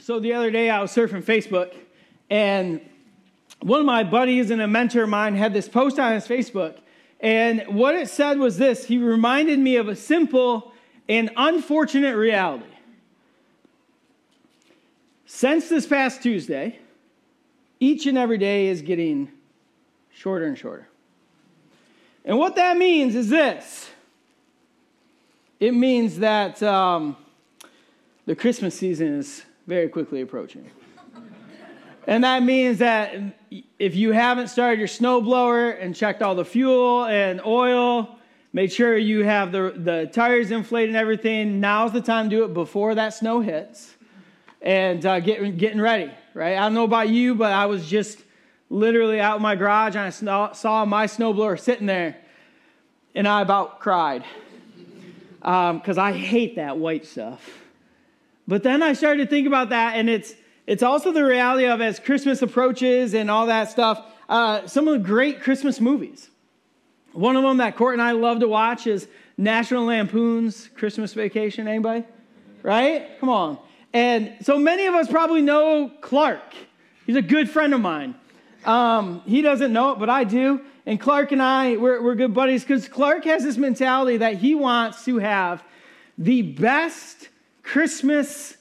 So the other day I was surfing Facebook, and one of my buddies and a mentor of mine had this post on his Facebook. And what it said was this he reminded me of a simple and unfortunate reality. Since this past Tuesday, each and every day is getting shorter and shorter. And what that means is this it means that um, the Christmas season is very quickly approaching. and that means that if you haven't started your snowblower and checked all the fuel and oil, made sure you have the, the tires inflated and everything, now's the time to do it before that snow hits and uh, get, getting ready, right? I don't know about you, but I was just literally out in my garage and I saw my snowblower sitting there and I about cried because um, I hate that white stuff. But then I started to think about that, and it's it's also the reality of as Christmas approaches and all that stuff. Uh, some of the great Christmas movies. One of them that Court and I love to watch is National Lampoon's Christmas Vacation. Anybody? Right? Come on. And so many of us probably know Clark. He's a good friend of mine. Um, he doesn't know it, but I do. And Clark and I, we're, we're good buddies because Clark has this mentality that he wants to have the best Christmas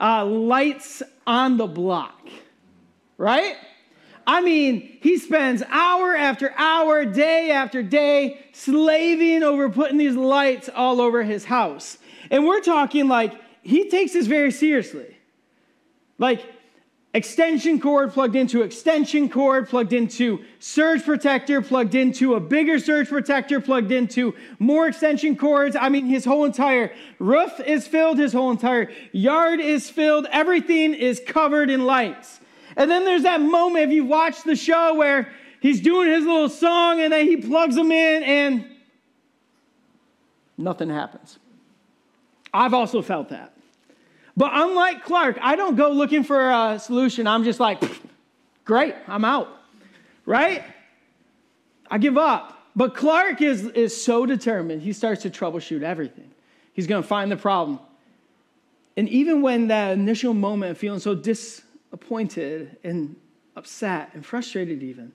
uh, lights on the block, right? I mean, he spends hour after hour, day after day, slaving over putting these lights all over his house. And we're talking like he takes this very seriously. Like, extension cord plugged into extension cord, plugged into surge protector, plugged into a bigger surge protector, plugged into more extension cords. I mean, his whole entire roof is filled, his whole entire yard is filled, everything is covered in lights. And then there's that moment, if you watch the show, where he's doing his little song and then he plugs them in and nothing happens. I've also felt that. But unlike Clark, I don't go looking for a solution. I'm just like, great, I'm out, right? I give up. But Clark is, is so determined, he starts to troubleshoot everything. He's going to find the problem. And even when that initial moment of feeling so disappointed and upset and frustrated, even,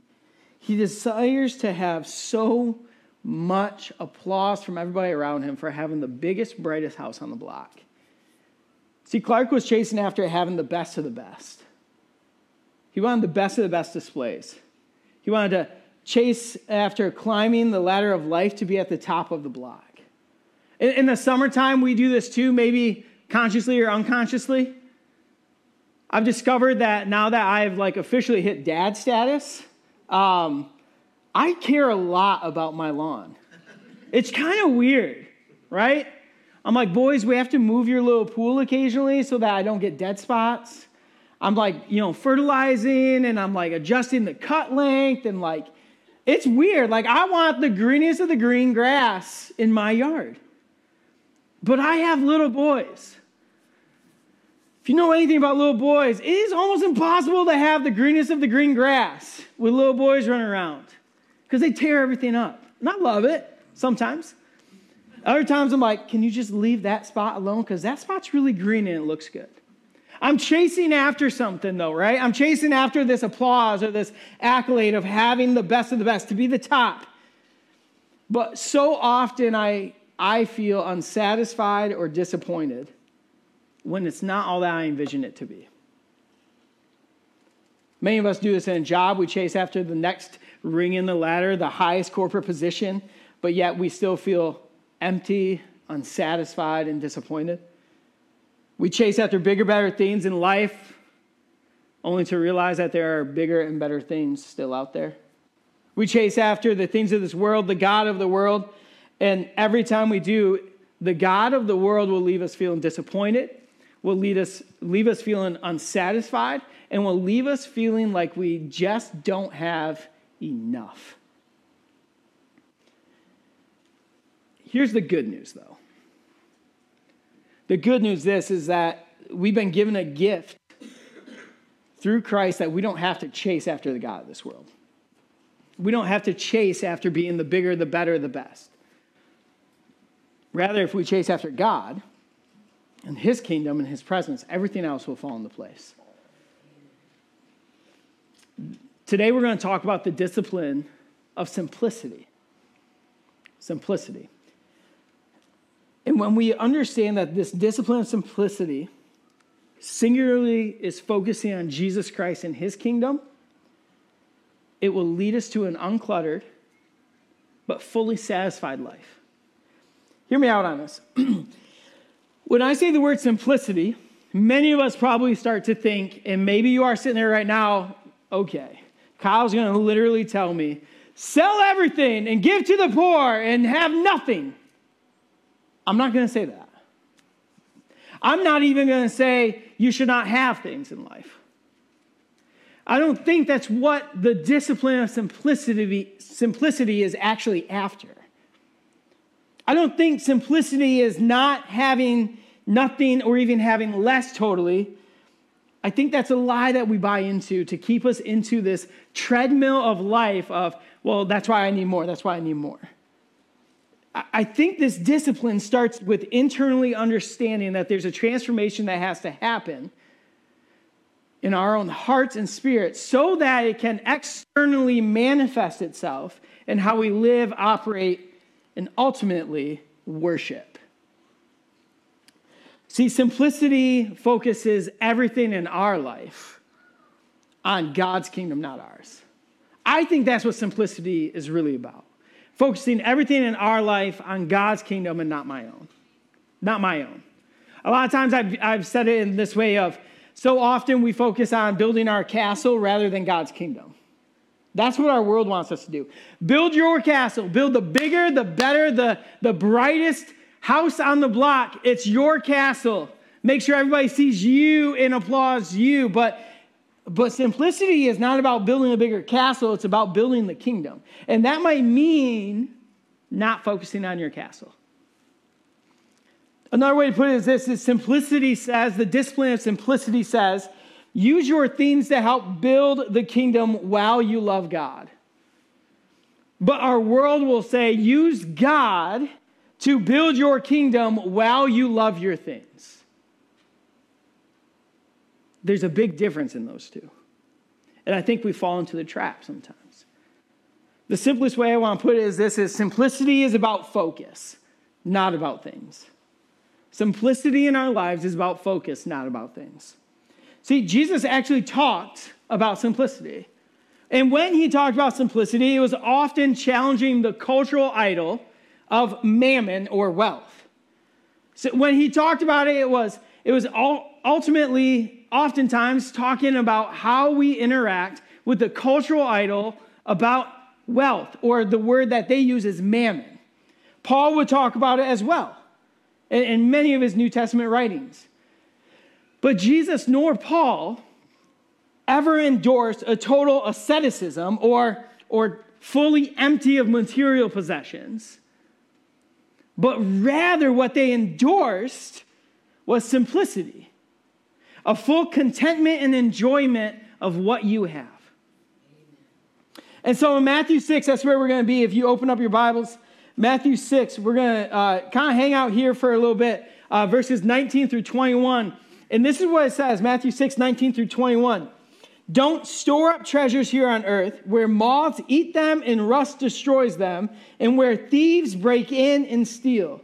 he desires to have so much applause from everybody around him for having the biggest, brightest house on the block. See, Clark was chasing after having the best of the best. He wanted the best of the best displays. He wanted to chase after climbing the ladder of life to be at the top of the block. In, in the summertime, we do this too, maybe consciously or unconsciously. I've discovered that now that I've like officially hit dad status, um, I care a lot about my lawn. It's kind of weird, right? I'm like, boys, we have to move your little pool occasionally so that I don't get dead spots. I'm like, you know, fertilizing and I'm like adjusting the cut length and like, it's weird. Like, I want the greenest of the green grass in my yard. But I have little boys. If you know anything about little boys, it is almost impossible to have the greenest of the green grass with little boys running around because they tear everything up. And I love it sometimes. Other times I'm like, can you just leave that spot alone? Because that spot's really green and it looks good. I'm chasing after something though, right? I'm chasing after this applause or this accolade of having the best of the best, to be the top. But so often I, I feel unsatisfied or disappointed when it's not all that I envision it to be. Many of us do this in a job. We chase after the next ring in the ladder, the highest corporate position, but yet we still feel empty, unsatisfied, and disappointed. We chase after bigger, better things in life only to realize that there are bigger and better things still out there. We chase after the things of this world, the God of the world, and every time we do, the God of the world will leave us feeling disappointed, will lead us, leave us feeling unsatisfied, and will leave us feeling like we just don't have enough. Here's the good news, though. The good news this is that we've been given a gift through Christ that we don't have to chase after the God of this world. We don't have to chase after being the bigger, the better, the best. Rather, if we chase after God, and his kingdom and his presence, everything else will fall into place. Today, we're going to talk about the discipline of simplicity. Simplicity. And when we understand that this discipline of simplicity singularly is focusing on Jesus Christ and his kingdom, it will lead us to an uncluttered but fully satisfied life. Hear me out on this. when I say the word simplicity, many of us probably start to think, and maybe you are sitting there right now, okay, Kyle's gonna literally tell me, sell everything and give to the poor and have nothing. I'm not gonna say that. I'm not even gonna say you should not have things in life. I don't think that's what the discipline of simplicity, simplicity is actually after. I don't think simplicity is not having nothing or even having less totally. I think that's a lie that we buy into to keep us into this treadmill of life of, well, that's why I need more, that's why I need more. I think this discipline starts with internally understanding that there's a transformation that has to happen in our own hearts and spirits so that it can externally manifest itself in how we live, operate, and ultimately worship. See, simplicity focuses everything in our life on God's kingdom, not ours. I think that's what simplicity is really about. Focusing everything in our life on God's kingdom and not my own. Not my own. A lot of times I've, I've said it in this way of so often we focus on building our castle rather than God's kingdom. That's what our world wants us to do. Build your castle. Build the bigger, the better, the, the brightest house on the block. It's your castle. Make sure everybody sees you and applauds you. But, but simplicity is not about building a bigger castle, it's about building the kingdom. And that might mean not focusing on your castle. Another way to put it is this is simplicity says, the discipline of simplicity says, use your things to help build the kingdom while you love God. But our world will say, use God to build your kingdom while you love your things. There's a big difference in those two. And I think we fall into the trap sometimes. The simplest way I want to put it is this is simplicity is about focus, not about things. Simplicity in our lives is about focus, not about things. See, Jesus actually talked about simplicity. And when he talked about simplicity, it was often challenging the cultural idol of mammon or wealth. So when he talked about it, it was, it was ultimately, oftentimes, talking about how we interact with the cultural idol about wealth, or the word that they use is mammon. Paul would talk about it as well in many of his New Testament writings. But Jesus nor Paul ever endorsed a total asceticism or, or fully empty of material possessions, but rather what they endorsed was simplicity, a full contentment and enjoyment of what you have. And so in Matthew 6, that's where we're going to be. If you open up your Bibles, Matthew 6, we're going to uh, kind of hang out here for a little bit, uh, verses 19 through 21. And this is what it says Matthew 6, 19 through 21. Don't store up treasures here on earth where moths eat them and rust destroys them, and where thieves break in and steal.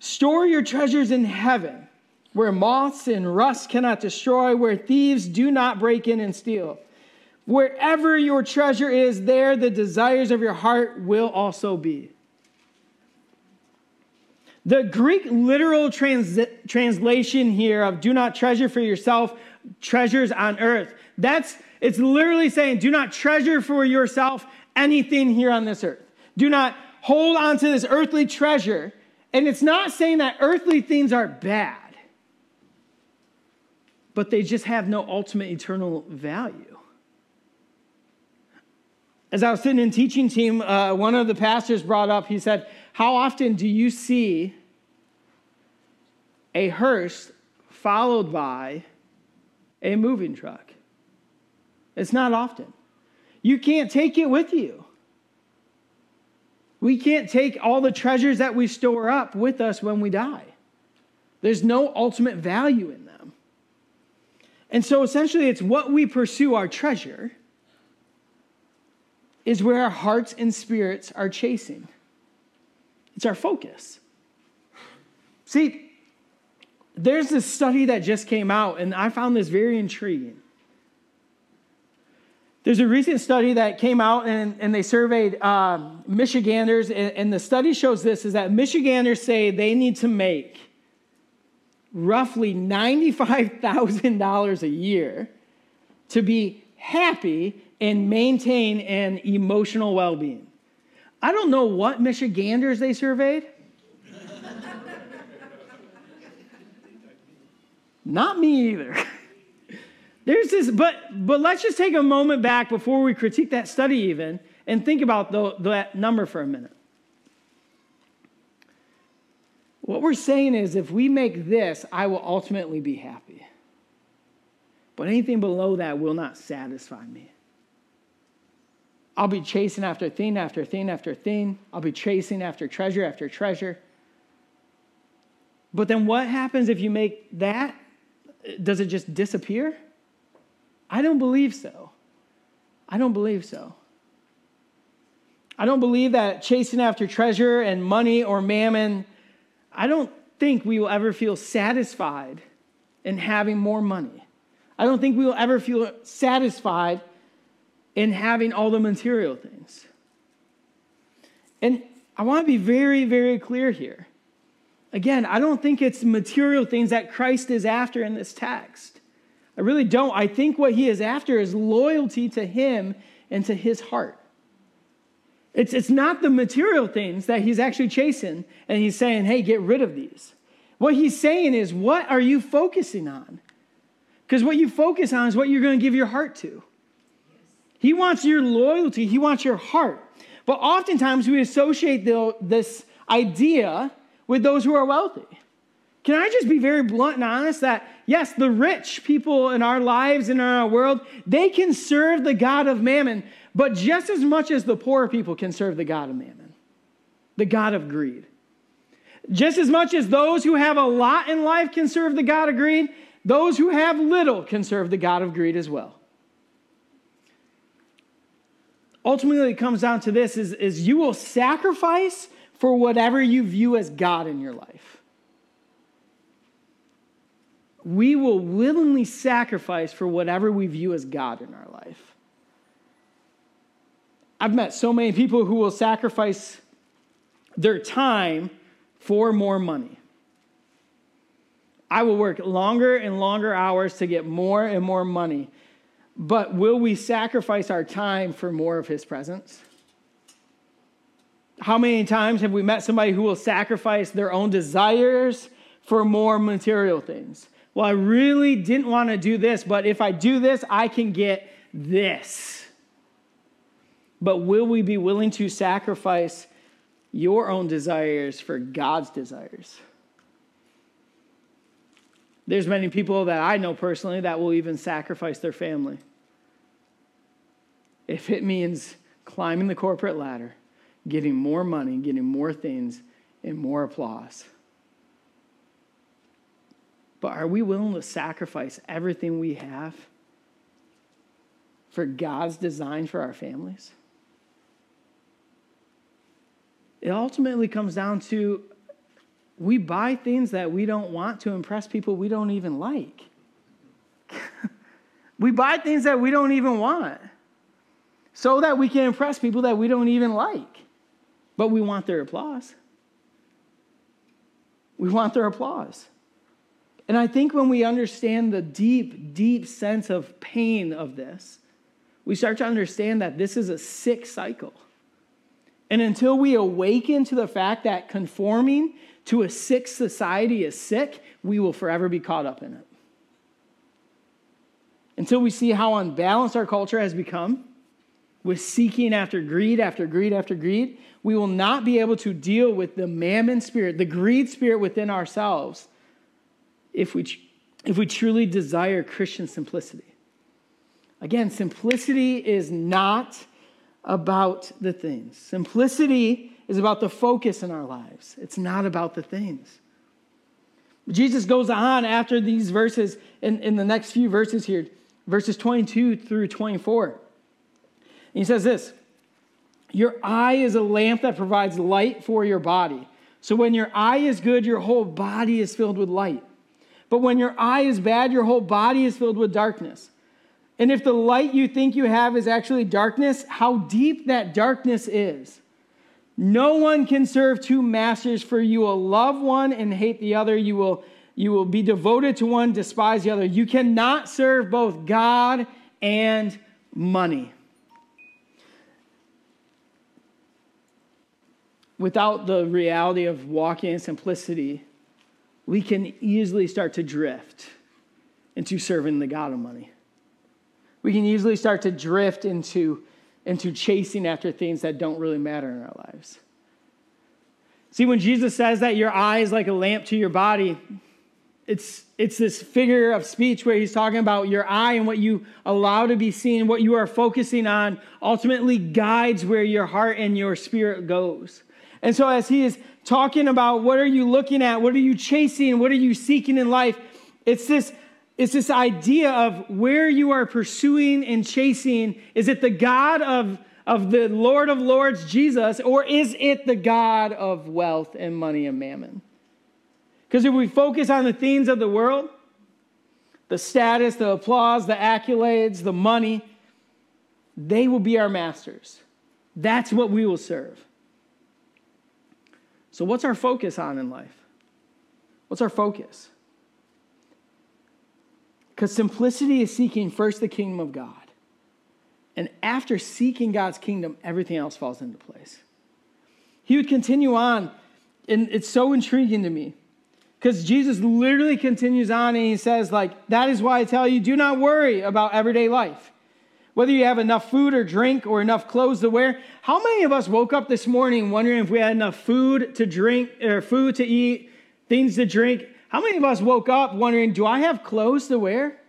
Store your treasures in heaven where moths and rust cannot destroy, where thieves do not break in and steal. Wherever your treasure is, there the desires of your heart will also be. The Greek literal trans- translation here of do not treasure for yourself treasures on earth. That's it's literally saying do not treasure for yourself anything here on this earth. Do not hold on to this earthly treasure. And it's not saying that earthly things are bad, but they just have no ultimate eternal value. As I was sitting in teaching team, uh, one of the pastors brought up, he said, how often do you see a hearse followed by a moving truck? It's not often. You can't take it with you. We can't take all the treasures that we store up with us when we die. There's no ultimate value in. And so essentially, it's what we pursue our treasure is where our hearts and spirits are chasing. It's our focus. See, there's this study that just came out, and I found this very intriguing. There's a recent study that came out, and, and they surveyed um, Michiganders, and, and the study shows this is that Michiganders say they need to make roughly $95,000 a year to be happy and maintain an emotional well being. I don't know what Michiganders they surveyed. Not me either. There's this, but but let's just take a moment back before we critique that study even and think about the, that number for a minute. What we're saying is if we make this, I will ultimately be happy. But anything below that will not satisfy me. I'll be chasing after thing after thing after thing. I'll be chasing after treasure after treasure. But then what happens if you make that? Does it just disappear? I don't believe so. I don't believe so. I don't believe that chasing after treasure and money or mammon, I don't think we will ever feel satisfied in having more money. I don't think we will ever feel satisfied in having all the material things. And I want to be very, very clear here. Again, I don't think it's material things that Christ is after in this text. I really don't. I think what he is after is loyalty to him and to his heart. It's, it's not the material things that he's actually chasing and he's saying, hey, get rid of these. What he's saying is, what are you focusing on? Because what you focus on is what you're going to give your heart to. He wants your loyalty, he wants your heart. But oftentimes we associate the, this idea with those who are wealthy. Can I just be very blunt and honest that, yes, the rich people in our lives and in our world, they can serve the God of mammon, but just as much as the poor people can serve the God of mammon, the God of greed. Just as much as those who have a lot in life can serve the God of greed, those who have little can serve the God of greed as well. Ultimately, it comes down to this is, is you will sacrifice for whatever you view as God in your life we will willingly sacrifice for whatever we view as God in our life. I've met so many people who will sacrifice their time for more money. I will work longer and longer hours to get more and more money. But will we sacrifice our time for more of his presence? How many times have we met somebody who will sacrifice their own desires for more material things? Well, I really didn't want to do this, but if I do this, I can get this. But will we be willing to sacrifice your own desires for God's desires? There's many people that I know personally that will even sacrifice their family. If it means climbing the corporate ladder, getting more money, getting more things, and more applause. But are we willing to sacrifice everything we have for God's design for our families? It ultimately comes down to we buy things that we don't want to impress people we don't even like. we buy things that we don't even want so that we can impress people that we don't even like. But we want their applause. We want their applause. And I think when we understand the deep, deep sense of pain of this, we start to understand that this is a sick cycle. And until we awaken to the fact that conforming to a sick society is sick, we will forever be caught up in it. Until we see how unbalanced our culture has become, with seeking after greed, after greed, after greed, we will not be able to deal with the mammon spirit, the greed spirit within ourselves if we, if we truly desire Christian simplicity. Again, simplicity is not about the things. Simplicity is about the focus in our lives, it's not about the things. Jesus goes on after these verses, in, in the next few verses here, verses 22 through 24. And he says this Your eye is a lamp that provides light for your body. So when your eye is good, your whole body is filled with light. But when your eye is bad, your whole body is filled with darkness. And if the light you think you have is actually darkness, how deep that darkness is. No one can serve two masters, for you will love one and hate the other. You will, you will be devoted to one, despise the other. You cannot serve both God and money. Without the reality of walking in simplicity, we can easily start to drift into serving the God of money. We can easily start to drift into, into chasing after things that don't really matter in our lives. See, when Jesus says that your eye is like a lamp to your body, it's, it's this figure of speech where he's talking about your eye and what you allow to be seen, what you are focusing on, ultimately guides where your heart and your spirit goes. And so, as he is talking about what are you looking at, what are you chasing, what are you seeking in life, it's this it's this idea of where you are pursuing and chasing. Is it the God of, of the Lord of Lords, Jesus, or is it the God of wealth and money and mammon? Because if we focus on the things of the world, the status, the applause, the accolades, the money, they will be our masters. That's what we will serve. So, what's our focus on in life? What's our focus? Because simplicity is seeking first the kingdom of God. And after seeking God's kingdom, everything else falls into place. He would continue on, and it's so intriguing to me because Jesus literally continues on and he says, like, that is why I tell you, do not worry about everyday life. Whether you have enough food or drink or enough clothes to wear. How many of us woke up this morning wondering if we had enough food to drink or food to eat, things to drink, how many of us woke up wondering, do I have clothes to wear?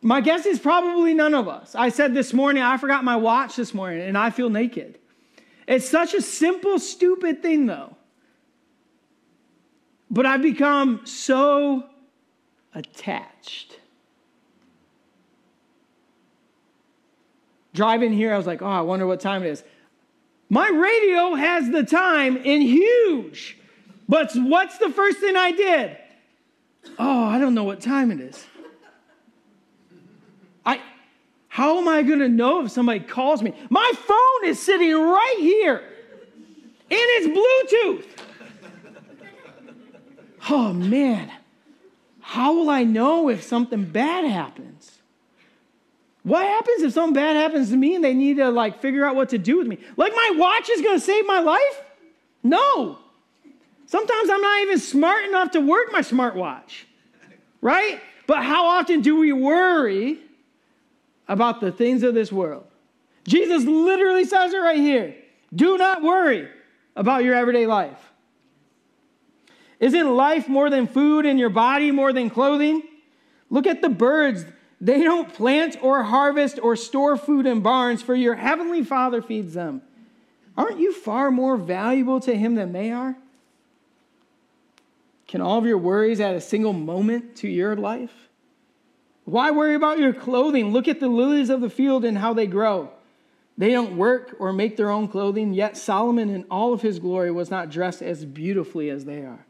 My guess is probably none of us. I said this morning, I forgot my watch this morning and I feel naked. It's such a simple, stupid thing, though. But I've become so attached. Driving here, I was like, oh, I wonder what time it is. My radio has the time in huge. But what's the first thing I did? Oh, I don't know what time it is. I how am I going to know if somebody calls me? My phone is sitting right here. And it's Bluetooth. Oh man. How will I know if something bad happens? What happens if something bad happens to me and they need to like figure out what to do with me? Like my watch is going to save my life? No. Sometimes I'm not even smart enough to work my smartwatch, right? But how often do we worry about the things of this world? Jesus literally says it right here. Do not worry about your everyday life. Isn't life more than food and your body more than clothing? Look at the birds. They don't plant or harvest or store food in barns, for your heavenly Father feeds them. Aren't you far more valuable to Him than they are? Can all of your worries add a single moment to your life? Why worry about your clothing? Look at the lilies of the field and how they grow. They don't work or make their own clothing, yet Solomon in all of his glory was not dressed as beautifully as they are.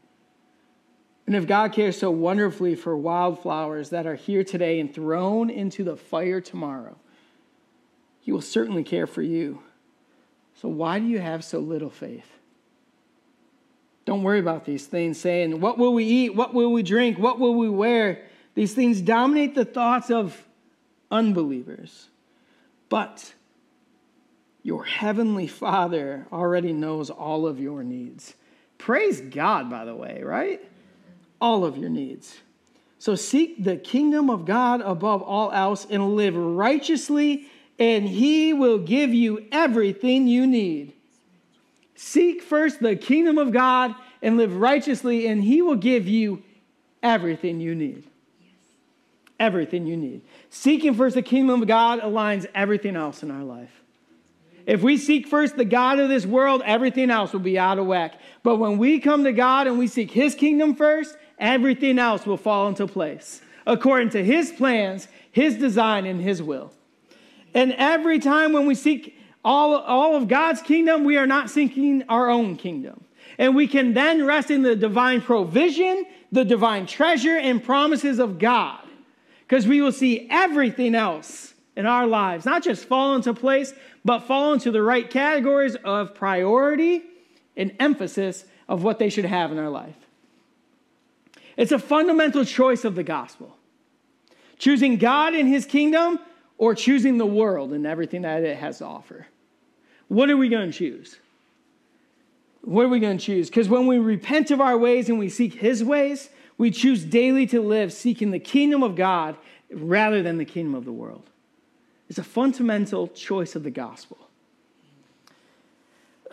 And if God cares so wonderfully for wildflowers that are here today and thrown into the fire tomorrow, He will certainly care for you. So, why do you have so little faith? Don't worry about these things, saying, What will we eat? What will we drink? What will we wear? These things dominate the thoughts of unbelievers. But your heavenly Father already knows all of your needs. Praise God, by the way, right? All of your needs. So seek the kingdom of God above all else and live righteously, and He will give you everything you need. Seek first the kingdom of God and live righteously, and He will give you everything you need. Everything you need. Seeking first the kingdom of God aligns everything else in our life. If we seek first the God of this world, everything else will be out of whack. But when we come to God and we seek his kingdom first, everything else will fall into place according to his plans, his design, and his will. And every time when we seek all, all of God's kingdom, we are not seeking our own kingdom. And we can then rest in the divine provision, the divine treasure, and promises of God. Because we will see everything else in our lives not just fall into place, but fall into the right categories of priority and emphasis of what they should have in our life. It's a fundamental choice of the gospel choosing God and his kingdom or choosing the world and everything that it has to offer. What are we going to choose? What are we going to choose? Because when we repent of our ways and we seek his ways, we choose daily to live seeking the kingdom of God rather than the kingdom of the world. It's a fundamental choice of the gospel.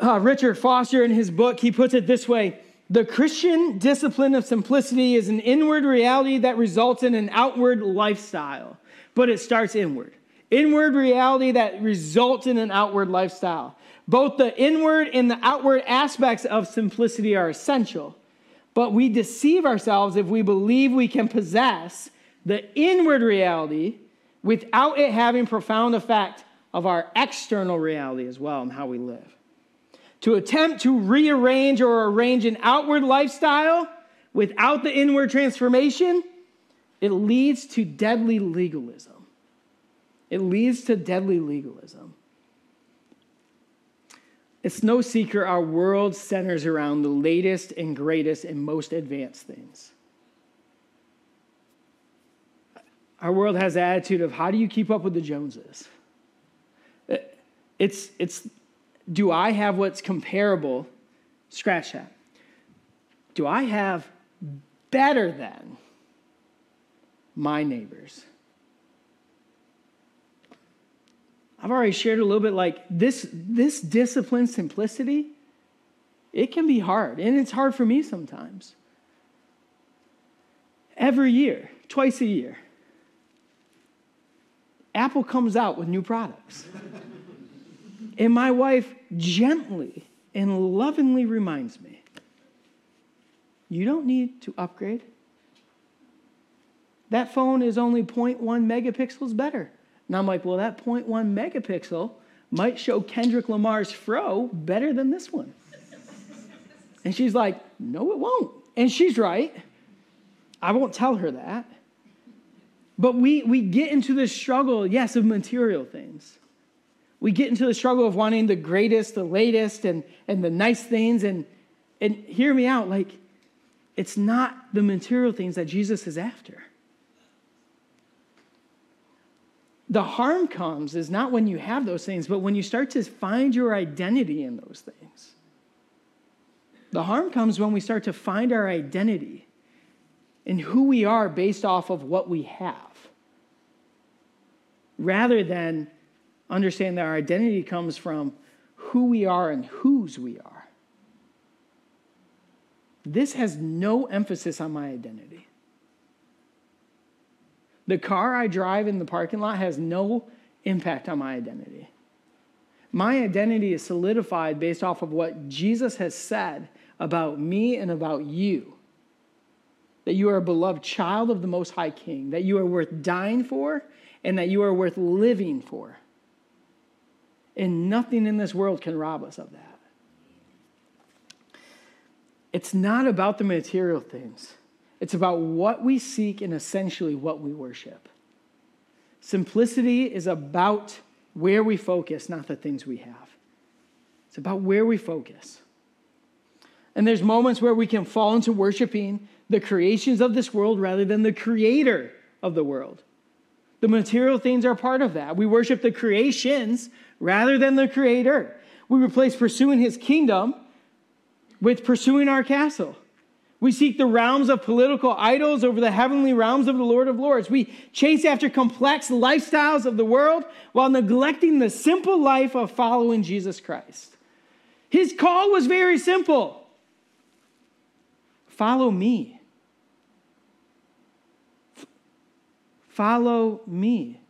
Uh, Richard Foster, in his book, he puts it this way The Christian discipline of simplicity is an inward reality that results in an outward lifestyle, but it starts inward. Inward reality that results in an outward lifestyle. Both the inward and the outward aspects of simplicity are essential, but we deceive ourselves if we believe we can possess the inward reality without it having profound effect of our external reality as well and how we live. To attempt to rearrange or arrange an outward lifestyle without the inward transformation, it leads to deadly legalism. It leads to deadly legalism. It's no secret our world centers around the latest and greatest and most advanced things. Our world has the attitude of how do you keep up with the Joneses? It's, it's do I have what's comparable? Scratch that. Do I have better than my neighbors? I've already shared a little bit like this, this discipline simplicity, it can be hard, and it's hard for me sometimes. Every year, twice a year, Apple comes out with new products. and my wife gently and lovingly reminds me you don't need to upgrade. That phone is only 0.1 megapixels better. And I'm like, well, that 0.1 megapixel might show Kendrick Lamar's fro better than this one. and she's like, no, it won't. And she's right. I won't tell her that. But we, we get into this struggle, yes, of material things. We get into the struggle of wanting the greatest, the latest, and, and the nice things. And, and hear me out, like, it's not the material things that Jesus is after. The harm comes is not when you have those things, but when you start to find your identity in those things. The harm comes when we start to find our identity in who we are based off of what we have, rather than understand that our identity comes from who we are and whose we are. This has no emphasis on my identity. The car I drive in the parking lot has no impact on my identity. My identity is solidified based off of what Jesus has said about me and about you. That you are a beloved child of the Most High King, that you are worth dying for, and that you are worth living for. And nothing in this world can rob us of that. It's not about the material things. It's about what we seek and essentially what we worship. Simplicity is about where we focus, not the things we have. It's about where we focus. And there's moments where we can fall into worshiping the creations of this world rather than the creator of the world. The material things are part of that. We worship the creations rather than the creator. We replace pursuing his kingdom with pursuing our castle. We seek the realms of political idols over the heavenly realms of the Lord of Lords. We chase after complex lifestyles of the world while neglecting the simple life of following Jesus Christ. His call was very simple follow me. F- follow me.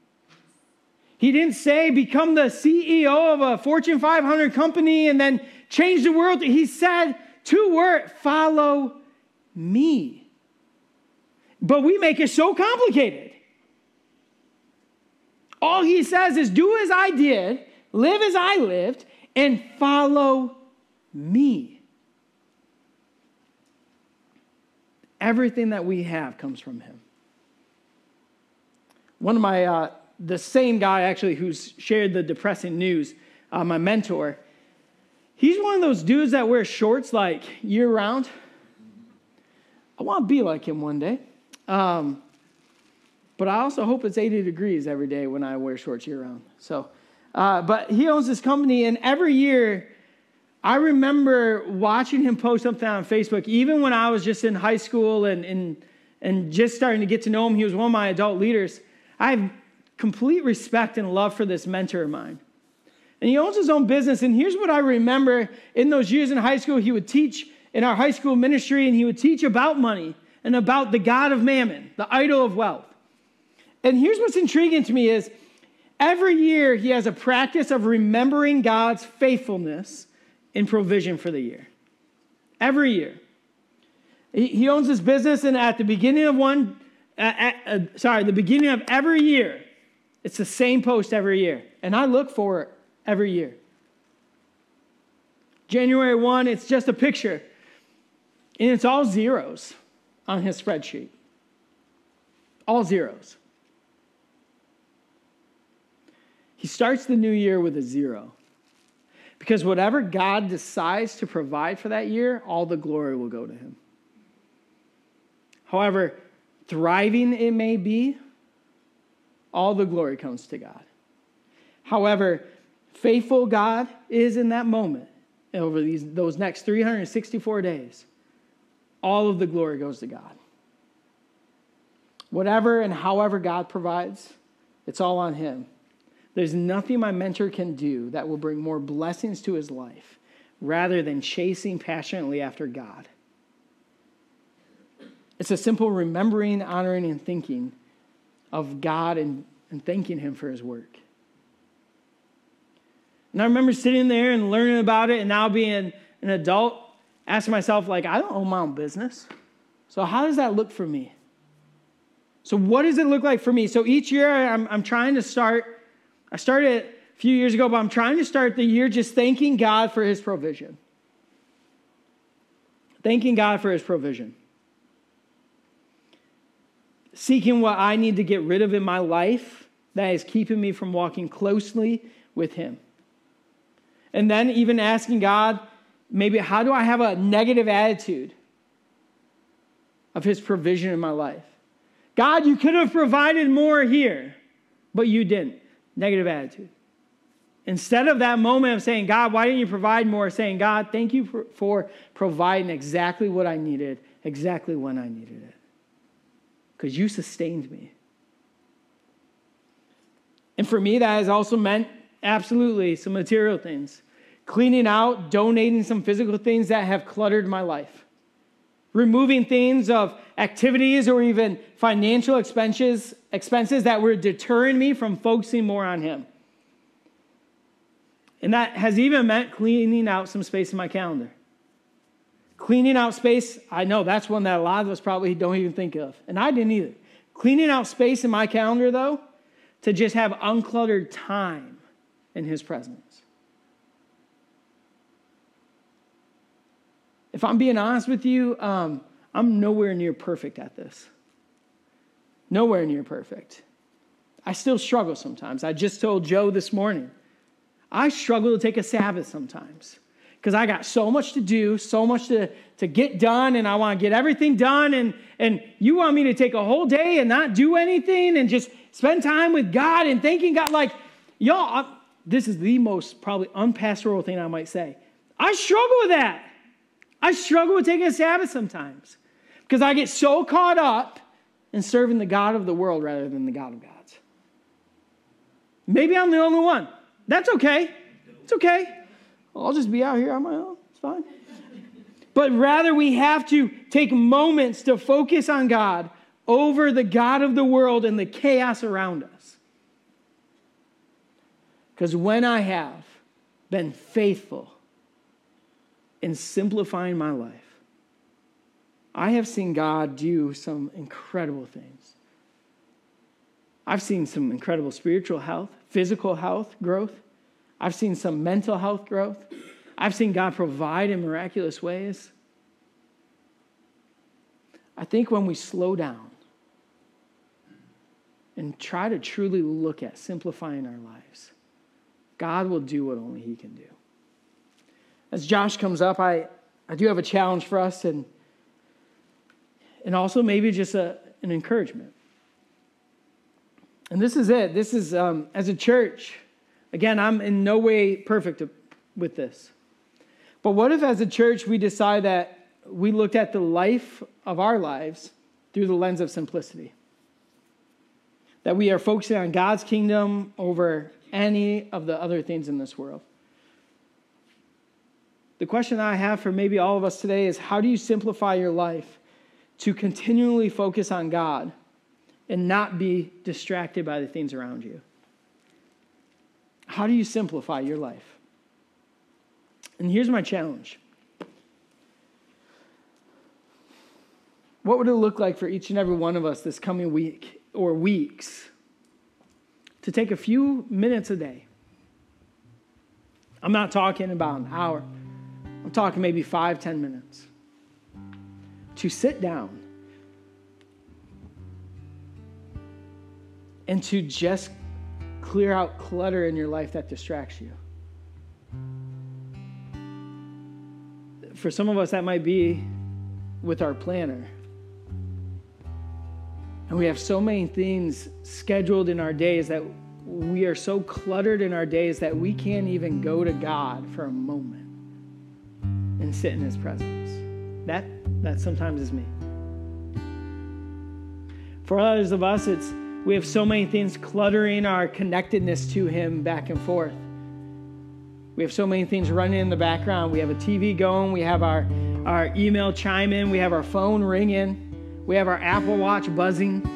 He didn't say become the CEO of a Fortune 500 company and then change the world. He said two words follow me. But we make it so complicated. All he says is do as I did, live as I lived, and follow me. Everything that we have comes from him. One of my, uh, the same guy actually who's shared the depressing news, uh, my mentor, he's one of those dudes that wears shorts like year round. I want to be like him one day. Um, but I also hope it's 80 degrees every day when I wear shorts year round. So, uh, but he owns this company, and every year, I remember watching him post something on Facebook, even when I was just in high school and, and, and just starting to get to know him. He was one of my adult leaders. I have complete respect and love for this mentor of mine. And he owns his own business. And here's what I remember in those years in high school, he would teach in our high school ministry, and he would teach about money and about the God of mammon, the idol of wealth. And here's what's intriguing to me is every year he has a practice of remembering God's faithfulness in provision for the year. Every year. He owns his business, and at the beginning of one, uh, sorry, the beginning of every year, it's the same post every year. And I look for it every year. January 1, it's just a picture, and it's all zeros on his spreadsheet. All zeros. He starts the new year with a zero. Because whatever God decides to provide for that year, all the glory will go to him. However, thriving it may be, all the glory comes to God. However, faithful God is in that moment over these, those next 364 days, all of the glory goes to God. Whatever and however God provides, it's all on Him. There's nothing my mentor can do that will bring more blessings to his life rather than chasing passionately after God. It's a simple remembering, honoring, and thinking of God and, and thanking Him for His work. And I remember sitting there and learning about it, and now being an adult, asking myself, like, I don't own my own business. So, how does that look for me? So, what does it look like for me? So, each year I'm, I'm trying to start I started a few years ago, but I'm trying to start the year just thanking God for his provision. Thanking God for his provision. Seeking what I need to get rid of in my life that is keeping me from walking closely with him. And then even asking God, maybe how do I have a negative attitude of his provision in my life? God, you could have provided more here, but you didn't negative attitude. Instead of that moment of saying, God, why didn't you provide more? Saying, God, thank you for, for providing exactly what I needed, exactly when I needed it. Because you sustained me. And for me, that has also meant absolutely some material things cleaning out, donating some physical things that have cluttered my life, removing things of activities or even financial expenses, expenses that were deterring me from focusing more on Him. And that has even meant cleaning out some space in my calendar. Cleaning out space, I know that's one that a lot of us probably don't even think of. And I didn't either. Cleaning out space in my calendar, though, to just have uncluttered time in His presence. If I'm being honest with you, um, I'm nowhere near perfect at this. Nowhere near perfect. I still struggle sometimes. I just told Joe this morning, I struggle to take a Sabbath sometimes because I got so much to do, so much to, to get done, and I want to get everything done. And, and you want me to take a whole day and not do anything and just spend time with God and thanking God. Like, y'all, I, this is the most probably unpastoral thing I might say. I struggle with that. I struggle with taking a Sabbath sometimes because I get so caught up in serving the God of the world rather than the God of gods. Maybe I'm the only one. That's okay. It's okay. I'll just be out here on my own. It's fine. But rather, we have to take moments to focus on God over the God of the world and the chaos around us. Because when I have been faithful in simplifying my life, I have seen God do some incredible things. I've seen some incredible spiritual health, physical health growth. I've seen some mental health growth. I've seen God provide in miraculous ways. I think when we slow down and try to truly look at simplifying our lives, God will do what only He can do. As Josh comes up, I, I do have a challenge for us and, and also maybe just a, an encouragement. And this is it. This is, um, as a church, again, I'm in no way perfect with this. But what if, as a church, we decide that we looked at the life of our lives through the lens of simplicity? That we are focusing on God's kingdom over any of the other things in this world. The question I have for maybe all of us today is how do you simplify your life to continually focus on God and not be distracted by the things around you? How do you simplify your life? And here's my challenge. What would it look like for each and every one of us this coming week or weeks to take a few minutes a day? I'm not talking about an hour, I'm talking maybe five, ten minutes. To sit down and to just clear out clutter in your life that distracts you. For some of us, that might be with our planner. And we have so many things scheduled in our days that we are so cluttered in our days that we can't even go to God for a moment and sit in his presence. That that sometimes is me. For others of us, it's we have so many things cluttering our connectedness to Him back and forth. We have so many things running in the background. We have a TV going, we have our, our email chime in, we have our phone ringing, we have our Apple Watch buzzing.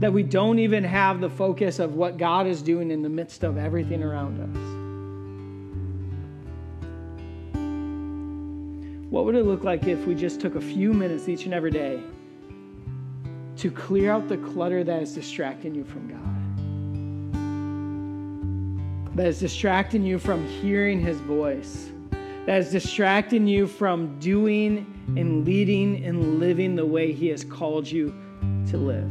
That we don't even have the focus of what God is doing in the midst of everything around us. What would it look like if we just took a few minutes each and every day to clear out the clutter that is distracting you from God, that is distracting you from hearing His voice, that is distracting you from doing and leading and living the way He has called you to live.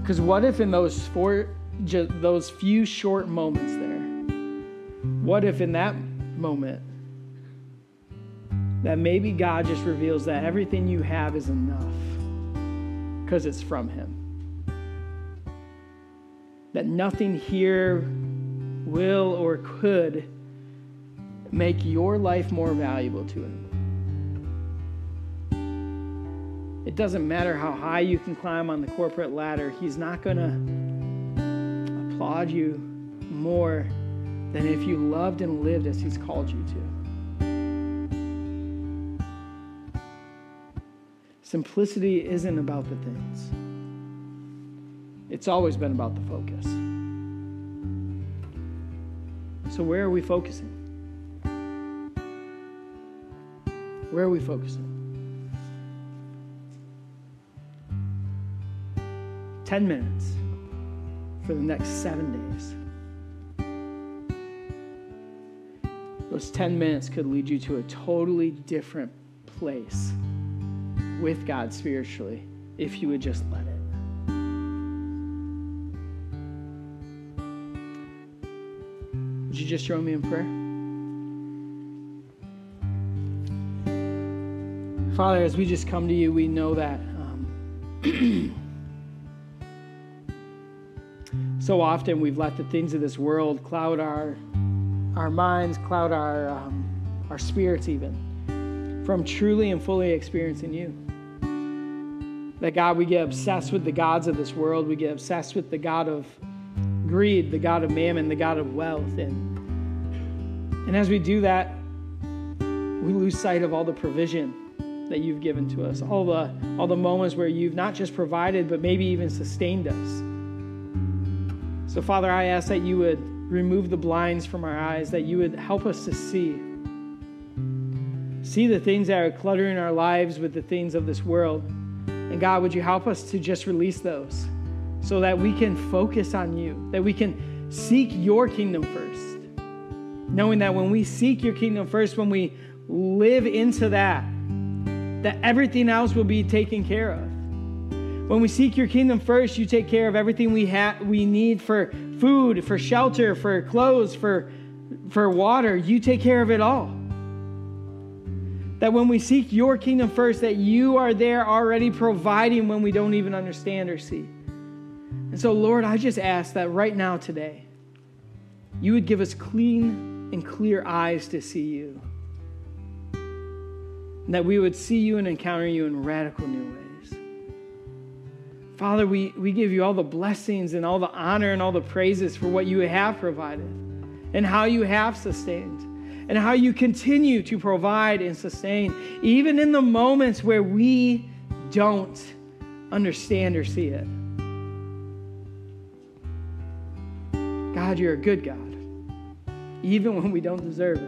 Because what if in those four, those few short moments there, what if in that moment that maybe God just reveals that everything you have is enough because it's from Him. That nothing here will or could make your life more valuable to Him. It doesn't matter how high you can climb on the corporate ladder, He's not going to applaud you more than if you loved and lived as He's called you to. Simplicity isn't about the things, it's always been about the focus. So, where are we focusing? Where are we focusing? 10 minutes for the next seven days. Those 10 minutes could lead you to a totally different place with God spiritually if you would just let it. Would you just join me in prayer? Father, as we just come to you, we know that um, so often we've let the things of this world cloud our our minds, cloud our um, our spirits, even from truly and fully experiencing you. That God, we get obsessed with the gods of this world. We get obsessed with the God of greed, the God of mammon, the God of wealth. And, and as we do that, we lose sight of all the provision that you've given to us, all the, all the moments where you've not just provided, but maybe even sustained us. So, Father, I ask that you would remove the blinds from our eyes, that you would help us to see. See the things that are cluttering our lives with the things of this world. And God, would you help us to just release those so that we can focus on you, that we can seek your kingdom first. Knowing that when we seek your kingdom first, when we live into that, that everything else will be taken care of. When we seek your kingdom first, you take care of everything we have we need for food, for shelter, for clothes, for for water. You take care of it all. That when we seek your kingdom first, that you are there already providing when we don't even understand or see. And so, Lord, I just ask that right now today, you would give us clean and clear eyes to see you. And that we would see you and encounter you in radical new ways. Father, we, we give you all the blessings and all the honor and all the praises for what you have provided and how you have sustained and how you continue to provide and sustain, even in the moments where we don't understand or see it. God, you're a good God, even when we don't deserve it.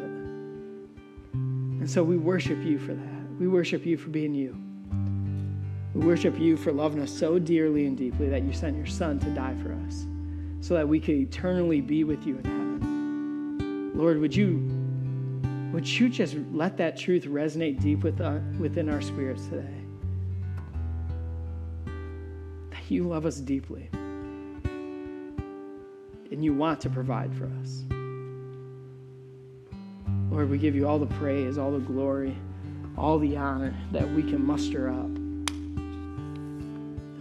And so we worship you for that. We worship you for being you. We worship you for loving us so dearly and deeply that you sent your son to die for us so that we could eternally be with you in heaven. Lord, would you would you just let that truth resonate deep our, uh, within our spirits today? That you love us deeply and you want to provide for us. Lord, we give you all the praise, all the glory, all the honor that we can muster up.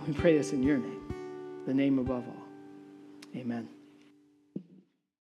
We pray this in your name, the name above all. Amen.